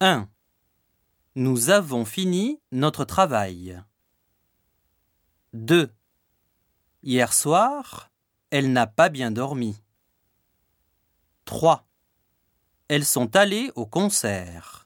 1. Nous avons fini notre travail. 2. Hier soir, elle n'a pas bien dormi. 3. Elles sont allées au concert.